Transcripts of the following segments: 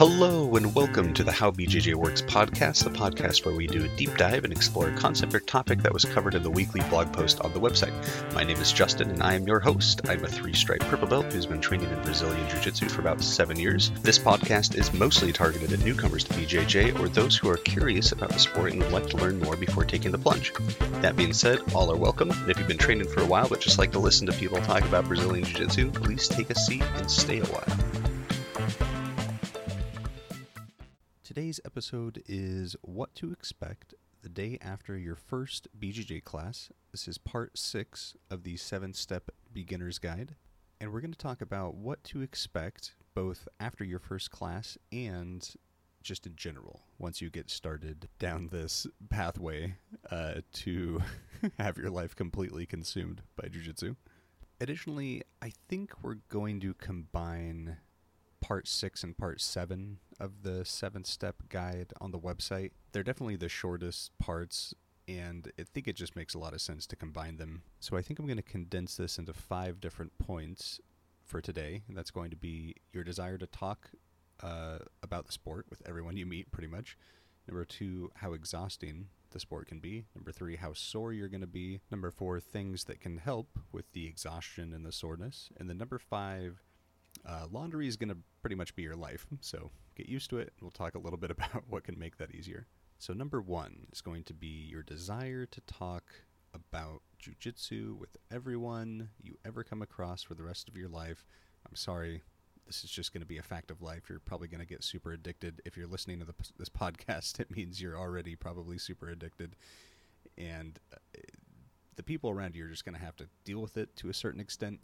Hello, and welcome to the How BJJ Works podcast, the podcast where we do a deep dive and explore a concept or topic that was covered in the weekly blog post on the website. My name is Justin, and I am your host. I'm a three stripe purple belt who's been training in Brazilian Jiu Jitsu for about seven years. This podcast is mostly targeted at newcomers to BJJ or those who are curious about the sport and would like to learn more before taking the plunge. That being said, all are welcome, and if you've been training for a while but just like to listen to people talk about Brazilian Jiu Jitsu, please take a seat and stay a while. Today's episode is what to expect the day after your first BJJ class. This is part six of the seven step beginner's guide. And we're going to talk about what to expect both after your first class and just in general once you get started down this pathway uh, to have your life completely consumed by jujitsu. Additionally, I think we're going to combine part six and part seven of the seven step guide on the website. They're definitely the shortest parts, and I think it just makes a lot of sense to combine them. So I think I'm going to condense this into five different points for today, and that's going to be your desire to talk uh, about the sport with everyone you meet, pretty much. Number two, how exhausting the sport can be. Number three, how sore you're going to be. Number four, things that can help with the exhaustion and the soreness. And then number five, uh, laundry is going to pretty much be your life, so get used to it. We'll talk a little bit about what can make that easier. So, number one is going to be your desire to talk about jujitsu with everyone you ever come across for the rest of your life. I'm sorry, this is just going to be a fact of life. You're probably going to get super addicted. If you're listening to the, this podcast, it means you're already probably super addicted. And uh, the people around you are just going to have to deal with it to a certain extent.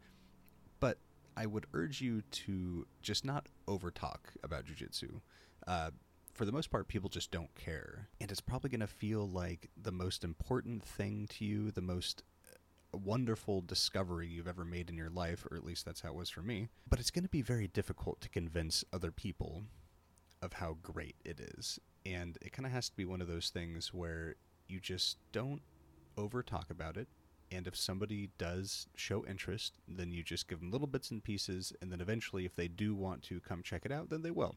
But I would urge you to just not over talk about jujitsu. Uh, for the most part, people just don't care. And it's probably going to feel like the most important thing to you, the most uh, wonderful discovery you've ever made in your life, or at least that's how it was for me. But it's going to be very difficult to convince other people of how great it is. And it kind of has to be one of those things where you just don't over talk about it and if somebody does show interest, then you just give them little bits and pieces, and then eventually, if they do want to come check it out, then they will.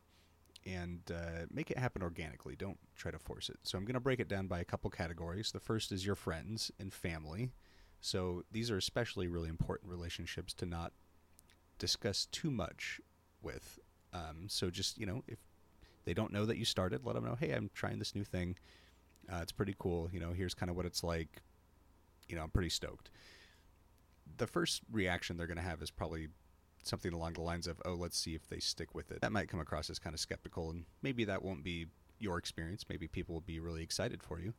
And uh, make it happen organically. Don't try to force it. So I'm going to break it down by a couple categories. The first is your friends and family. So these are especially really important relationships to not discuss too much with. Um, so just you know, if they don't know that you started, let them know. Hey, I'm trying this new thing. Uh, it's pretty cool. You know, here's kind of what it's like you know, I'm pretty stoked. The first reaction they're going to have is probably something along the lines of, "Oh, let's see if they stick with it." That might come across as kind of skeptical, and maybe that won't be your experience. Maybe people will be really excited for you.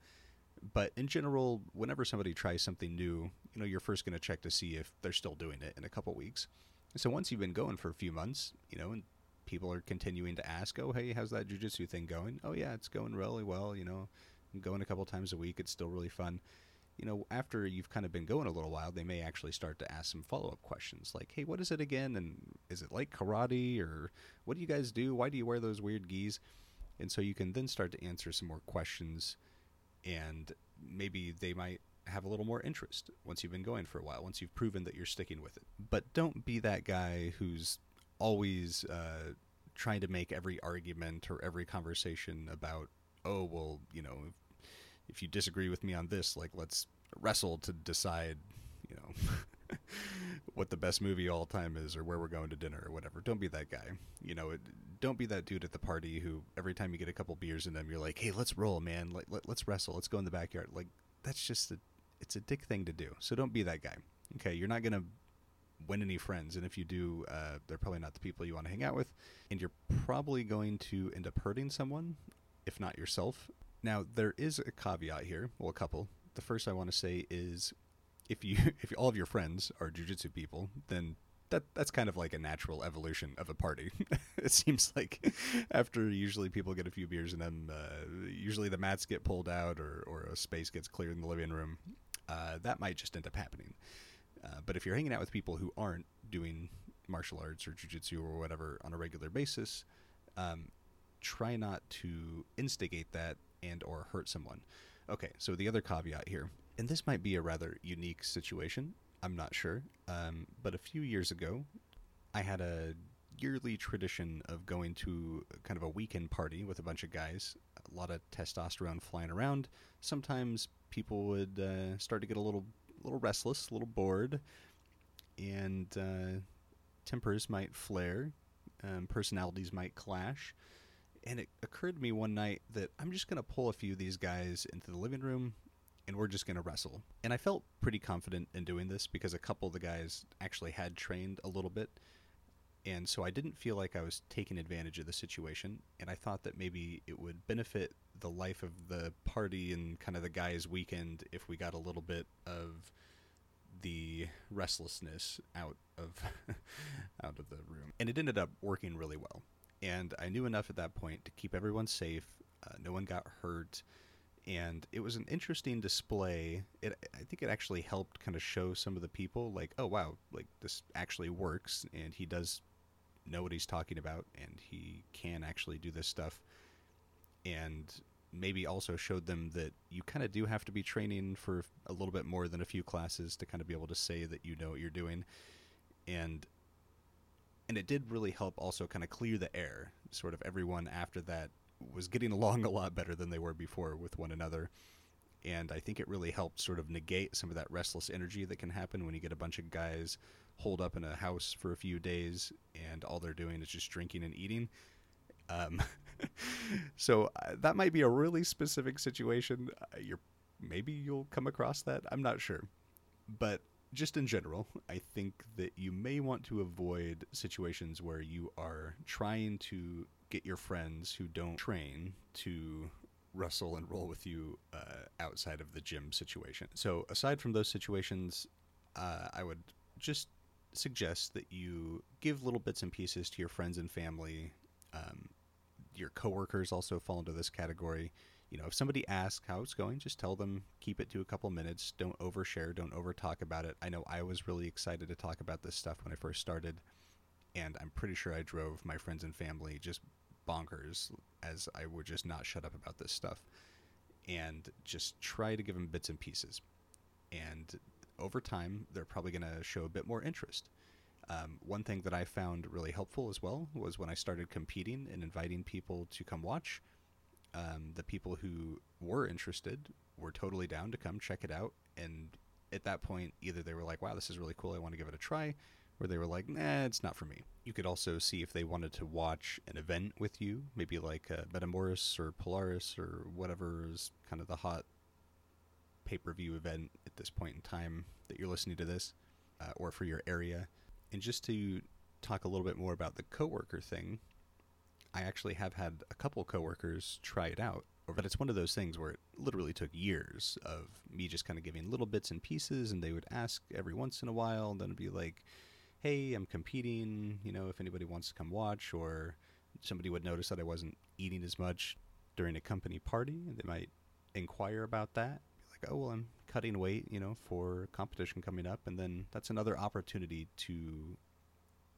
But in general, whenever somebody tries something new, you know, you're first going to check to see if they're still doing it in a couple weeks. So once you've been going for a few months, you know, and people are continuing to ask, "Oh, hey, how's that jujitsu thing going?" "Oh, yeah, it's going really well." You know, I'm going a couple times a week. It's still really fun you know, after you've kind of been going a little while, they may actually start to ask some follow up questions like, hey, what is it again? And is it like karate? Or what do you guys do? Why do you wear those weird gis? And so you can then start to answer some more questions, and maybe they might have a little more interest once you've been going for a while, once you've proven that you're sticking with it. But don't be that guy who's always uh, trying to make every argument or every conversation about, oh, well, you know, if you disagree with me on this, like let's wrestle to decide, you know, what the best movie all time is or where we're going to dinner or whatever. Don't be that guy. You know, it, don't be that dude at the party who every time you get a couple beers in them, you're like, "Hey, let's roll, man. Like let, let's wrestle. Let's go in the backyard." Like that's just a it's a dick thing to do. So don't be that guy. Okay, you're not to win any friends and if you do uh, they're probably not the people you want to hang out with and you're probably going to end up hurting someone if not yourself now there is a caveat here, well, a couple. The first I want to say is, if you if all of your friends are jujitsu people, then that that's kind of like a natural evolution of a party. it seems like after usually people get a few beers and then uh, usually the mats get pulled out or or a space gets cleared in the living room. Uh, that might just end up happening. Uh, but if you're hanging out with people who aren't doing martial arts or jujitsu or whatever on a regular basis, um, try not to instigate that and or hurt someone. Okay, so the other caveat here, and this might be a rather unique situation. I'm not sure, um, but a few years ago, I had a yearly tradition of going to kind of a weekend party with a bunch of guys. A lot of testosterone flying around. Sometimes people would uh, start to get a little, little restless, a little bored, and uh, tempers might flare, um, personalities might clash. And it occurred to me one night that I'm just going to pull a few of these guys into the living room and we're just going to wrestle. And I felt pretty confident in doing this because a couple of the guys actually had trained a little bit. And so I didn't feel like I was taking advantage of the situation. And I thought that maybe it would benefit the life of the party and kind of the guys' weekend if we got a little bit of the restlessness out of out of the room. And it ended up working really well. And I knew enough at that point to keep everyone safe. Uh, no one got hurt and it was an interesting display. It I think it actually helped kind of show some of the people like, oh wow, like this actually works, and he does know what he's talking about, and he can actually do this stuff, and maybe also showed them that you kind of do have to be training for a little bit more than a few classes to kind of be able to say that you know what you're doing, and and it did really help also kind of clear the air. Sort of everyone after that was getting along a lot better than they were before with one another. And I think it really helped sort of negate some of that restless energy that can happen when you get a bunch of guys holed up in a house for a few days and all they're doing is just drinking and eating. Um, so uh, that might be a really specific situation. Uh, you're maybe you'll come across that. I'm not sure, but just in general, I think that you may want to avoid situations where you are trying to get your friends who don't train to wrestle and roll with you uh, outside of the gym situation. So, aside from those situations, uh, I would just suggest that you give little bits and pieces to your friends and family. Um, your coworkers also fall into this category. You know, if somebody asks how it's going, just tell them, keep it to a couple minutes. Don't overshare, don't over talk about it. I know I was really excited to talk about this stuff when I first started, and I'm pretty sure I drove my friends and family just bonkers as I would just not shut up about this stuff and just try to give them bits and pieces. And over time, they're probably going to show a bit more interest. Um, one thing that I found really helpful as well was when I started competing and inviting people to come watch. Um, the people who were interested were totally down to come check it out. And at that point, either they were like, wow, this is really cool, I want to give it a try, or they were like, nah, it's not for me. You could also see if they wanted to watch an event with you, maybe like uh, Metamoris or Polaris or whatever is kind of the hot pay per view event at this point in time that you're listening to this, uh, or for your area. And just to talk a little bit more about the coworker thing, I actually have had a couple coworkers try it out. But it's one of those things where it literally took years of me just kind of giving little bits and pieces, and they would ask every once in a while, and then it'd be like, hey, I'm competing, you know, if anybody wants to come watch, or somebody would notice that I wasn't eating as much during a company party, and they might inquire about that. Be like, oh, well, I'm cutting weight, you know, for competition coming up, and then that's another opportunity to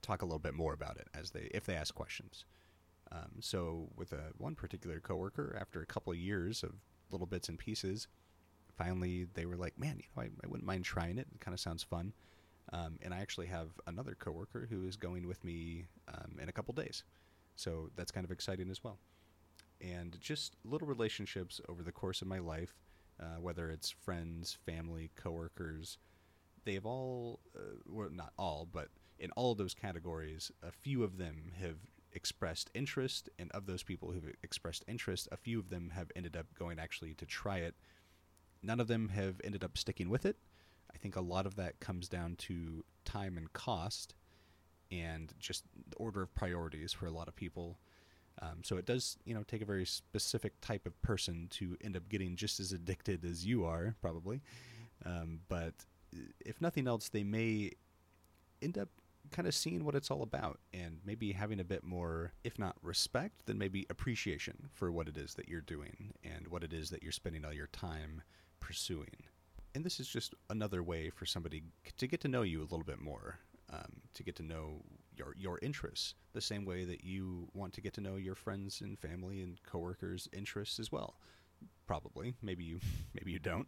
talk a little bit more about it as they if they ask questions. Um, so with a one particular coworker, after a couple of years of little bits and pieces, finally they were like, "Man, you know, I, I wouldn't mind trying it. It kind of sounds fun." Um, and I actually have another coworker who is going with me um, in a couple days. So that's kind of exciting as well. And just little relationships over the course of my life, uh, whether it's friends, family, coworkers, they've all, uh, well, not all, but in all those categories, a few of them have expressed interest. And of those people who've expressed interest, a few of them have ended up going actually to try it. None of them have ended up sticking with it I think a lot of that comes down to time and cost and just the order of priorities for a lot of people. Um, so it does, you know, take a very specific type of person to end up getting just as addicted as you are, probably. Um, but if nothing else, they may end up kind of seeing what it's all about and maybe having a bit more, if not respect, then maybe appreciation for what it is that you're doing and what it is that you're spending all your time pursuing. And this is just another way for somebody to get to know you a little bit more, um, to get to know your your interests, the same way that you want to get to know your friends and family and coworkers' interests as well. Probably, maybe you maybe you don't,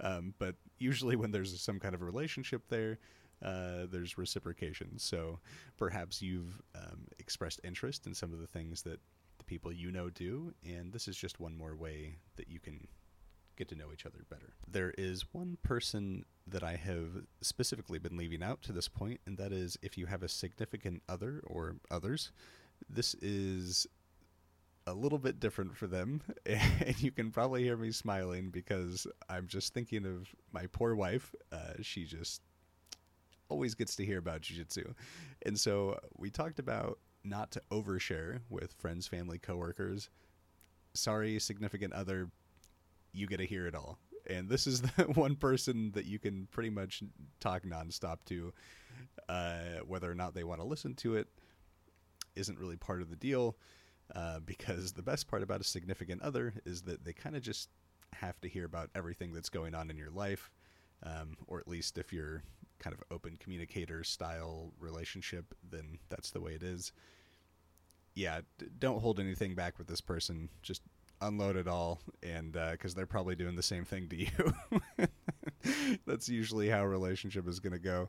um, but usually when there's some kind of a relationship there, uh, there's reciprocation. So perhaps you've um, expressed interest in some of the things that the people you know do, and this is just one more way that you can get to know each other better. There is one person that I have specifically been leaving out to this point, and that is if you have a significant other or others, this is a little bit different for them. And you can probably hear me smiling because I'm just thinking of my poor wife. Uh, she just always gets to hear about jujitsu. And so we talked about not to overshare with friends, family, coworkers. Sorry, significant other, you get to hear it all. And this is the one person that you can pretty much talk nonstop to. Uh, whether or not they want to listen to it isn't really part of the deal. Uh, because the best part about a significant other is that they kind of just have to hear about everything that's going on in your life, um, or at least if you're kind of open communicator style relationship, then that's the way it is. Yeah, d- don't hold anything back with this person. Just unload it all, and because uh, they're probably doing the same thing to you. that's usually how a relationship is going to go.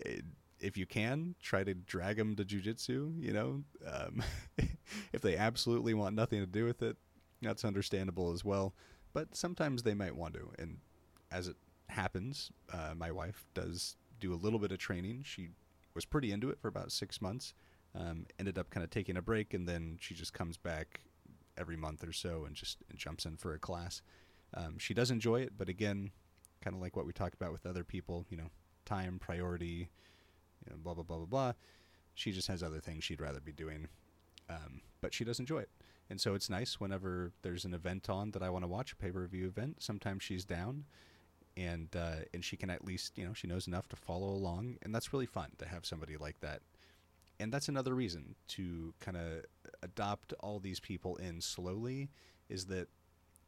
It, if you can, try to drag them to jujitsu. You know, um, if they absolutely want nothing to do with it, that's understandable as well. But sometimes they might want to, and as it happens, uh, my wife does do a little bit of training. She was pretty into it for about six months. Um, ended up kind of taking a break, and then she just comes back every month or so and just and jumps in for a class. Um, she does enjoy it, but again, kind of like what we talked about with other people, you know, time, priority, you know, blah blah blah blah blah. She just has other things she'd rather be doing, um, but she does enjoy it. And so it's nice whenever there's an event on that I want to watch, a pay per view event. Sometimes she's down, and uh, and she can at least you know she knows enough to follow along, and that's really fun to have somebody like that. And that's another reason to kind of adopt all these people in slowly is that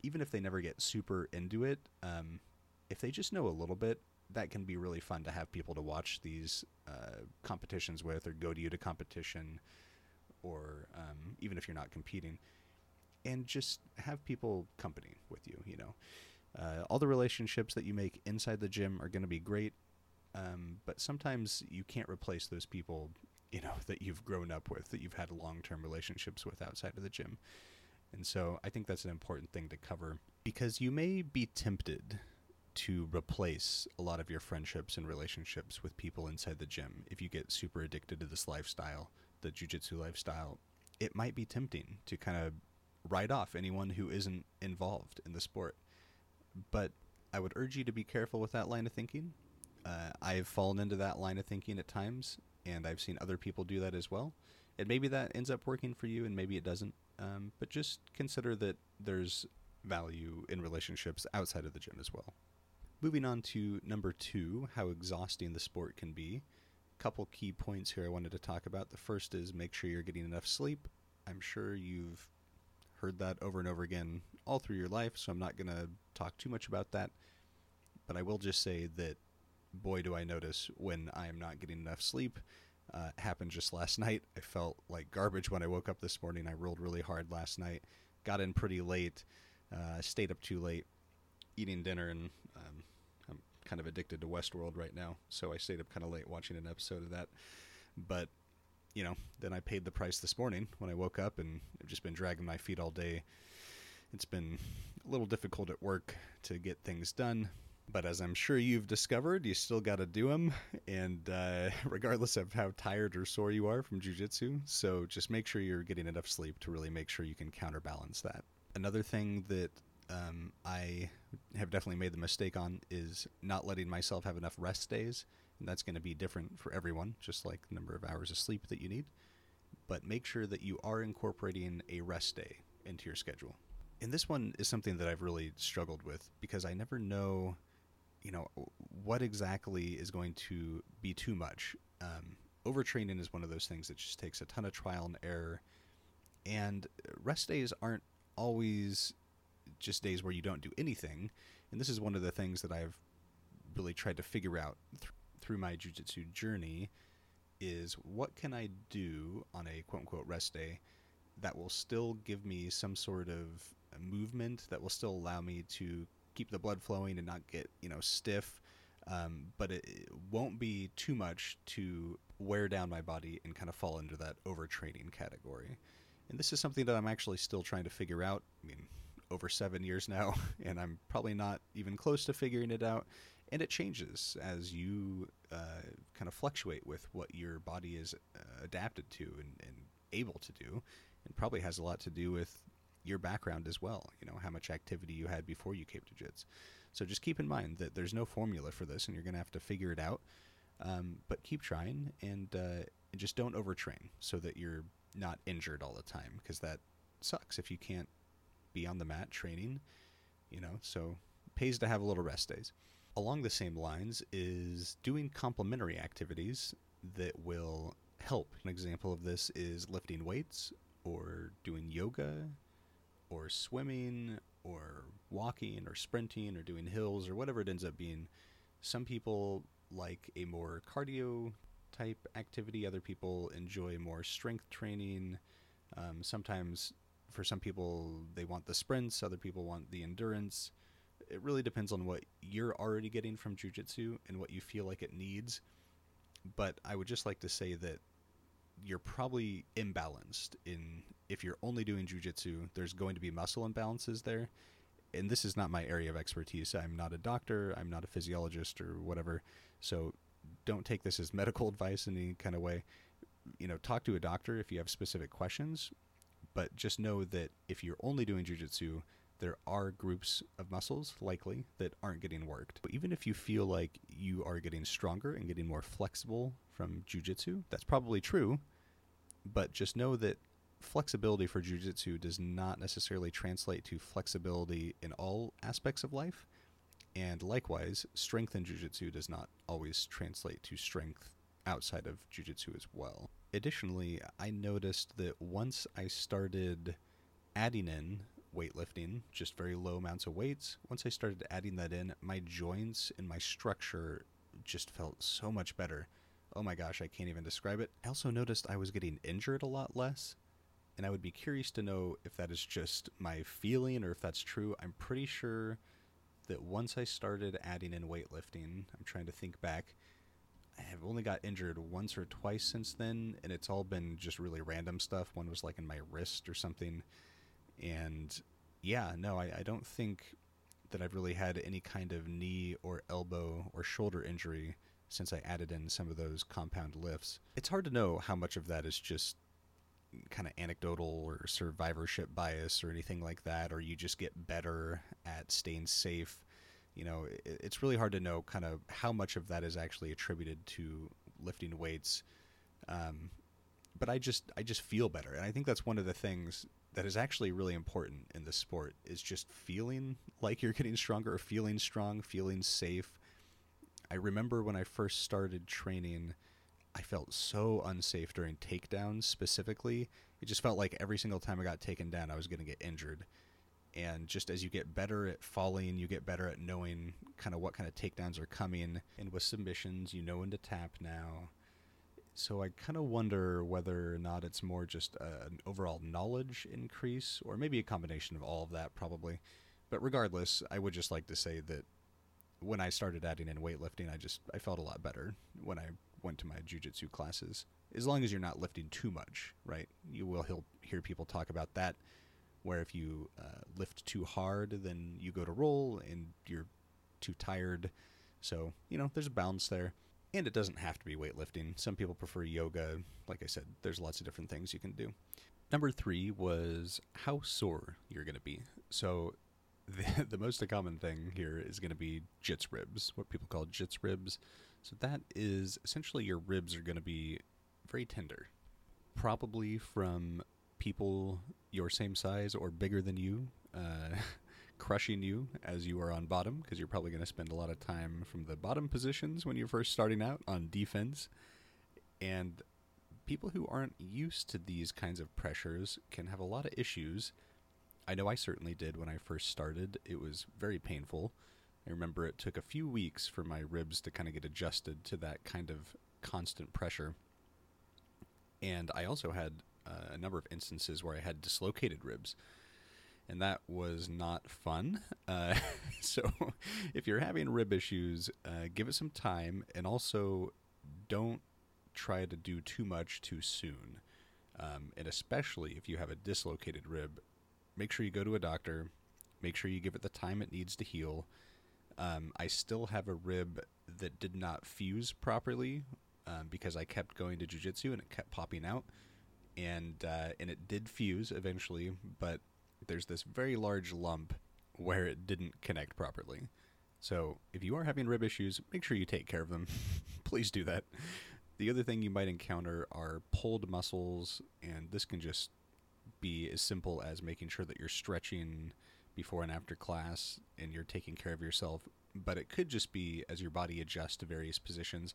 even if they never get super into it, um, if they just know a little bit, that can be really fun to have people to watch these uh, competitions with or go to you to competition or um, even if you're not competing and just have people company with you you know uh, all the relationships that you make inside the gym are going to be great um, but sometimes you can't replace those people you know that you've grown up with that you've had long-term relationships with outside of the gym and so i think that's an important thing to cover because you may be tempted to replace a lot of your friendships and relationships with people inside the gym. If you get super addicted to this lifestyle, the jujitsu lifestyle, it might be tempting to kind of write off anyone who isn't involved in the sport. But I would urge you to be careful with that line of thinking. Uh, I've fallen into that line of thinking at times, and I've seen other people do that as well. And maybe that ends up working for you, and maybe it doesn't. Um, but just consider that there's value in relationships outside of the gym as well. Moving on to number two, how exhausting the sport can be. Couple key points here I wanted to talk about. The first is make sure you're getting enough sleep. I'm sure you've heard that over and over again all through your life, so I'm not going to talk too much about that. But I will just say that, boy, do I notice when I am not getting enough sleep. Uh, happened just last night. I felt like garbage when I woke up this morning. I rolled really hard last night, got in pretty late, uh, stayed up too late, eating dinner, and um, I'm kind of addicted to Westworld right now, so I stayed up kind of late watching an episode of that. But you know, then I paid the price this morning when I woke up, and I've just been dragging my feet all day. It's been a little difficult at work to get things done, but as I'm sure you've discovered, you still got to do them, and uh, regardless of how tired or sore you are from jujitsu, so just make sure you're getting enough sleep to really make sure you can counterbalance that. Another thing that um, I have definitely made the mistake on is not letting myself have enough rest days. And that's going to be different for everyone, just like the number of hours of sleep that you need. But make sure that you are incorporating a rest day into your schedule. And this one is something that I've really struggled with because I never know, you know, what exactly is going to be too much. Um, overtraining is one of those things that just takes a ton of trial and error. And rest days aren't always just days where you don't do anything. And this is one of the things that I've really tried to figure out th- through my jujitsu journey is what can I do on a quote unquote rest day that will still give me some sort of movement that will still allow me to keep the blood flowing and not get you know stiff Um, but it, it won't be too much to wear down my body and kind of fall into that overtraining category. And this is something that I'm actually still trying to figure out. I mean, over seven years now, and I'm probably not even close to figuring it out. And it changes as you uh, kind of fluctuate with what your body is uh, adapted to and, and able to do, and probably has a lot to do with your background as well. You know, how much activity you had before you came to JITS. So just keep in mind that there's no formula for this, and you're going to have to figure it out. Um, but keep trying, and, uh, and just don't overtrain so that you're not injured all the time, because that sucks if you can't be on the mat training. You know, so pays to have a little rest days. Along the same lines is doing complementary activities that will help. An example of this is lifting weights or doing yoga or swimming or walking or sprinting or doing hills or whatever it ends up being. Some people like a more cardio type activity, other people enjoy more strength training. Um, sometimes, for some people, they want the sprints, other people want the endurance. It really depends on what you're already getting from jujitsu and what you feel like it needs. But I would just like to say that you're probably imbalanced in if you're only doing jujitsu, there's going to be muscle imbalances there. And this is not my area of expertise. I'm not a doctor, I'm not a physiologist or whatever. So don't take this as medical advice in any kind of way. You know, talk to a doctor if you have specific questions, but just know that if you're only doing jujitsu, there are groups of muscles likely that aren't getting worked. But even if you feel like you are getting stronger and getting more flexible from jujitsu, that's probably true. But just know that flexibility for jujitsu does not necessarily translate to flexibility in all aspects of life. And likewise, strength in jujitsu does not always translate to strength outside of jujitsu as well. Additionally, I noticed that once I started adding in weightlifting, just very low amounts of weights, once I started adding that in, my joints and my structure just felt so much better. Oh my gosh, I can't even describe it. I also noticed I was getting injured a lot less and I would be curious to know if that is just my feeling or if that's true. I'm pretty sure that once I started adding in weightlifting, I'm trying to think back. I have only got injured once or twice since then, and it's all been just really random stuff. One was like in my wrist or something. And yeah, no, I, I don't think that I've really had any kind of knee or elbow or shoulder injury since I added in some of those compound lifts. It's hard to know how much of that is just kind of anecdotal or survivorship bias or anything like that, or you just get better at staying safe. You know, it, it's really hard to know kind of how much of that is actually attributed to lifting weights. Um, but I just I just feel better, and I think that's one of the things that is actually really important in the sport is just feeling like you're getting stronger, or feeling strong, feeling safe. I remember when I first started training I felt so unsafe during takedowns specifically. It just felt like every single time I got taken down, I was going to get injured. And just as you get better at falling, you get better at knowing kind of what kind of takedowns are coming. And with submissions, you know when to tap now. So I kind of wonder whether or not it's more just a, an overall knowledge increase, or maybe a combination of all of that, probably. But regardless, I would just like to say that when I started adding in weightlifting, I just I felt a lot better when I went to my jujitsu classes. As long as you're not lifting too much, right? You will hear people talk about that, where if you uh, lift too hard, then you go to roll and you're too tired. So, you know, there's a balance there. And it doesn't have to be weightlifting. Some people prefer yoga. Like I said, there's lots of different things you can do. Number three was how sore you're going to be. So, the, the most common thing here is going to be jits ribs, what people call jits ribs. So that is essentially your ribs are going to be very tender, probably from people your same size or bigger than you, uh, crushing you as you are on bottom, because you're probably going to spend a lot of time from the bottom positions when you're first starting out on defense. And people who aren't used to these kinds of pressures can have a lot of issues. I know I certainly did when I first started. It was very painful. I remember it took a few weeks for my ribs to kind of get adjusted to that kind of constant pressure. And I also had uh, a number of instances where I had dislocated ribs. and that was not fun. Uh, so, if you're having rib issues, uh, give it some time, and also don't try to do too much too soon. Um, and especially if you have a dislocated rib, make sure you go to a doctor. Make sure you give it the time it needs to heal. Um, I still have a rib that did not fuse properly um, because I kept going to jujitsu and it kept popping out, and uh, and it did fuse eventually, but there's this very large lump where it didn't connect properly. So if you are having rib issues, make sure you take care of them. Please do that. The other thing you might encounter are pulled muscles, and this can just be as simple as making sure that you're stretching before and after class and you're taking care of yourself. But it could just be as your body adjusts to various positions.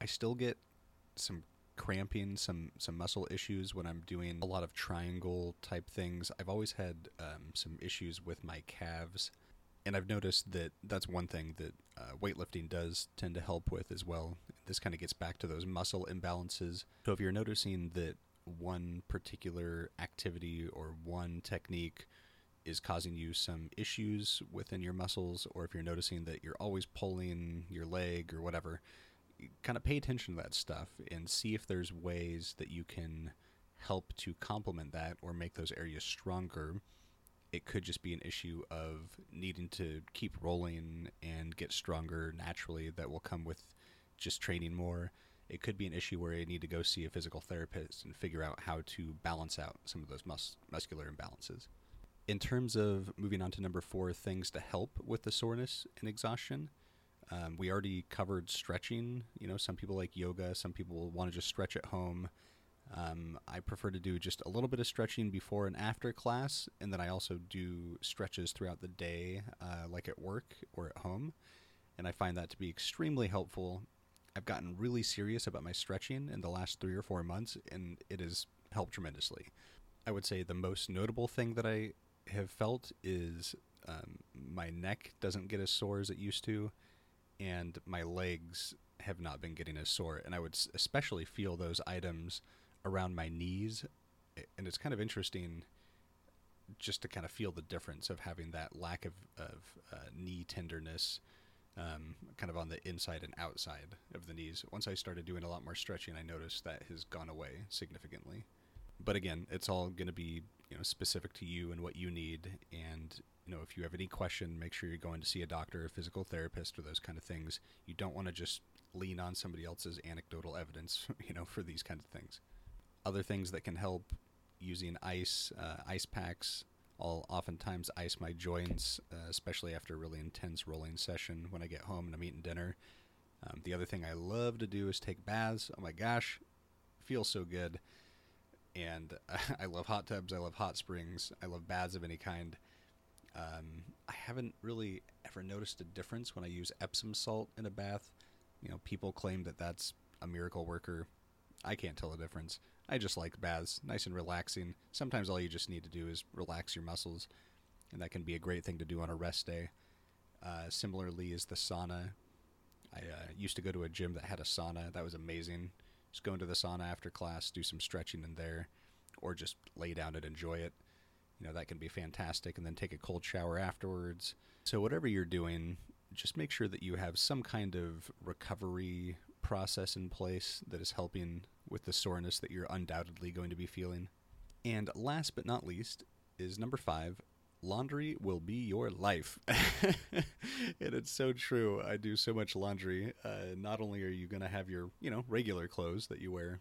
I still get some cramping, some some muscle issues when I'm doing a lot of triangle type things. I've always had um, some issues with my calves, and I've noticed that that's one thing that uh, weightlifting does tend to help with as well. This kind of gets back to those muscle imbalances. So if you're noticing that one particular activity or one technique is causing you some issues within your muscles, or if you're noticing that you're always pulling your leg or whatever, kind of pay attention to that stuff and see if there's ways that you can help to complement that or make those areas stronger. It could just be an issue of needing to keep rolling and get stronger naturally that will come with just training more. It could be an issue where you need to go see a physical therapist and figure out how to balance out some of those mus- muscular imbalances. In terms of moving on to number four, things to help with the soreness and exhaustion, um, we already covered stretching. You know, some people like yoga, some people want to just stretch at home. Um, I prefer to do just a little bit of stretching before and after class, and then I also do stretches throughout the day, uh, like at work or at home. And I find that to be extremely helpful. I've gotten really serious about my stretching in the last three or four months, and it has helped tremendously. I would say the most notable thing that I have felt is um, my neck doesn't get as sore as it used to and my legs have not been getting as sore. And I would especially feel those items around my knees. And it's kind of interesting just to kind of feel the difference of having that lack of, of uh, knee tenderness um, kind of on the inside and outside of the knees. Once I started doing a lot more stretching, I noticed that has gone away significantly. But again, it's all going to be you know specific to you and what you need, and you know, if you have any question, make sure you're going to see a doctor, a physical therapist, or those kind of things. You don't want to just lean on somebody else's anecdotal evidence, you know, for these kinds of things. Other things that can help using ice, uh, ice packs. I'll oftentimes ice my joints, uh, especially after a really intense rolling session when I get home and I'm eating dinner. Um, the other thing I love to do is take baths. Oh my gosh, feels so good. And I love hot tubs. I love hot springs. I love baths of any kind. Um, I haven't really ever noticed a difference when I use Epsom salt in a bath. You know, people claim that that's a miracle worker. I can't tell the difference. I just like baths, nice and relaxing. Sometimes all you just need to do is relax your muscles, and that can be a great thing to do on a rest day. Uh, similarly, is the sauna. I uh, used to go to a gym that had a sauna. That was amazing. Just go into the sauna after class, do some stretching in there, or just lay down and enjoy it. You know that can be fantastic. And then take a cold shower afterwards. So whatever you're doing just make sure that you have some kind of recovery process in place that is helping with the soreness that you're undoubtedly going to be feeling. And last but not least is number five laundry will be your life and it's so true i do so much laundry uh, not only are you going to have your you know regular clothes that you wear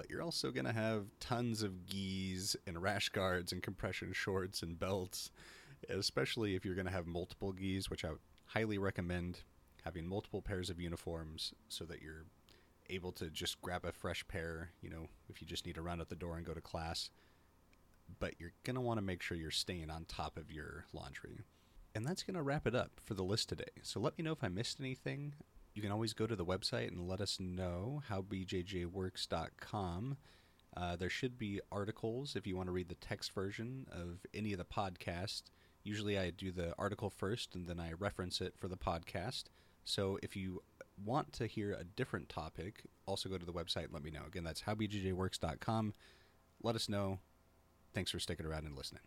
but you're also going to have tons of gis and rash guards and compression shorts and belts, especially if you're going to have multiple gis, which I highly recommend having multiple pairs of uniforms so that you're able to just grab a fresh pair, you know, if you just need to run out the door and go to class. But you're going to want to make sure you're staying on top of your laundry. And that's going to wrap it up for the list today. So let me know if I missed anything you can always go to the website and let us know howbjjworks.com. Uh, there should be articles if you want to read the text version of any of the podcast. Usually I do the article first and then I reference it for the podcast. So if you want to hear a different topic, also go to the website and let me know. Again, that's howbjjworks.com. Let us know. Thanks for sticking around and listening.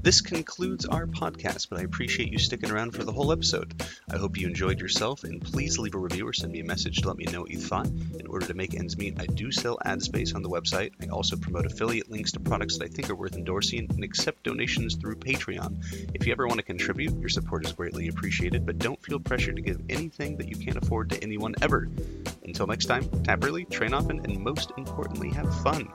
This concludes our podcast, but I appreciate you sticking around for the whole episode. I hope you enjoyed yourself, and please leave a review or send me a message to let me know what you thought. In order to make ends meet, I do sell ad space on the website. I also promote affiliate links to products that I think are worth endorsing and accept donations through Patreon. If you ever want to contribute, your support is greatly appreciated, but don't feel pressured to give anything that you can't afford to anyone ever. Until next time, tap early, train often, and most importantly, have fun.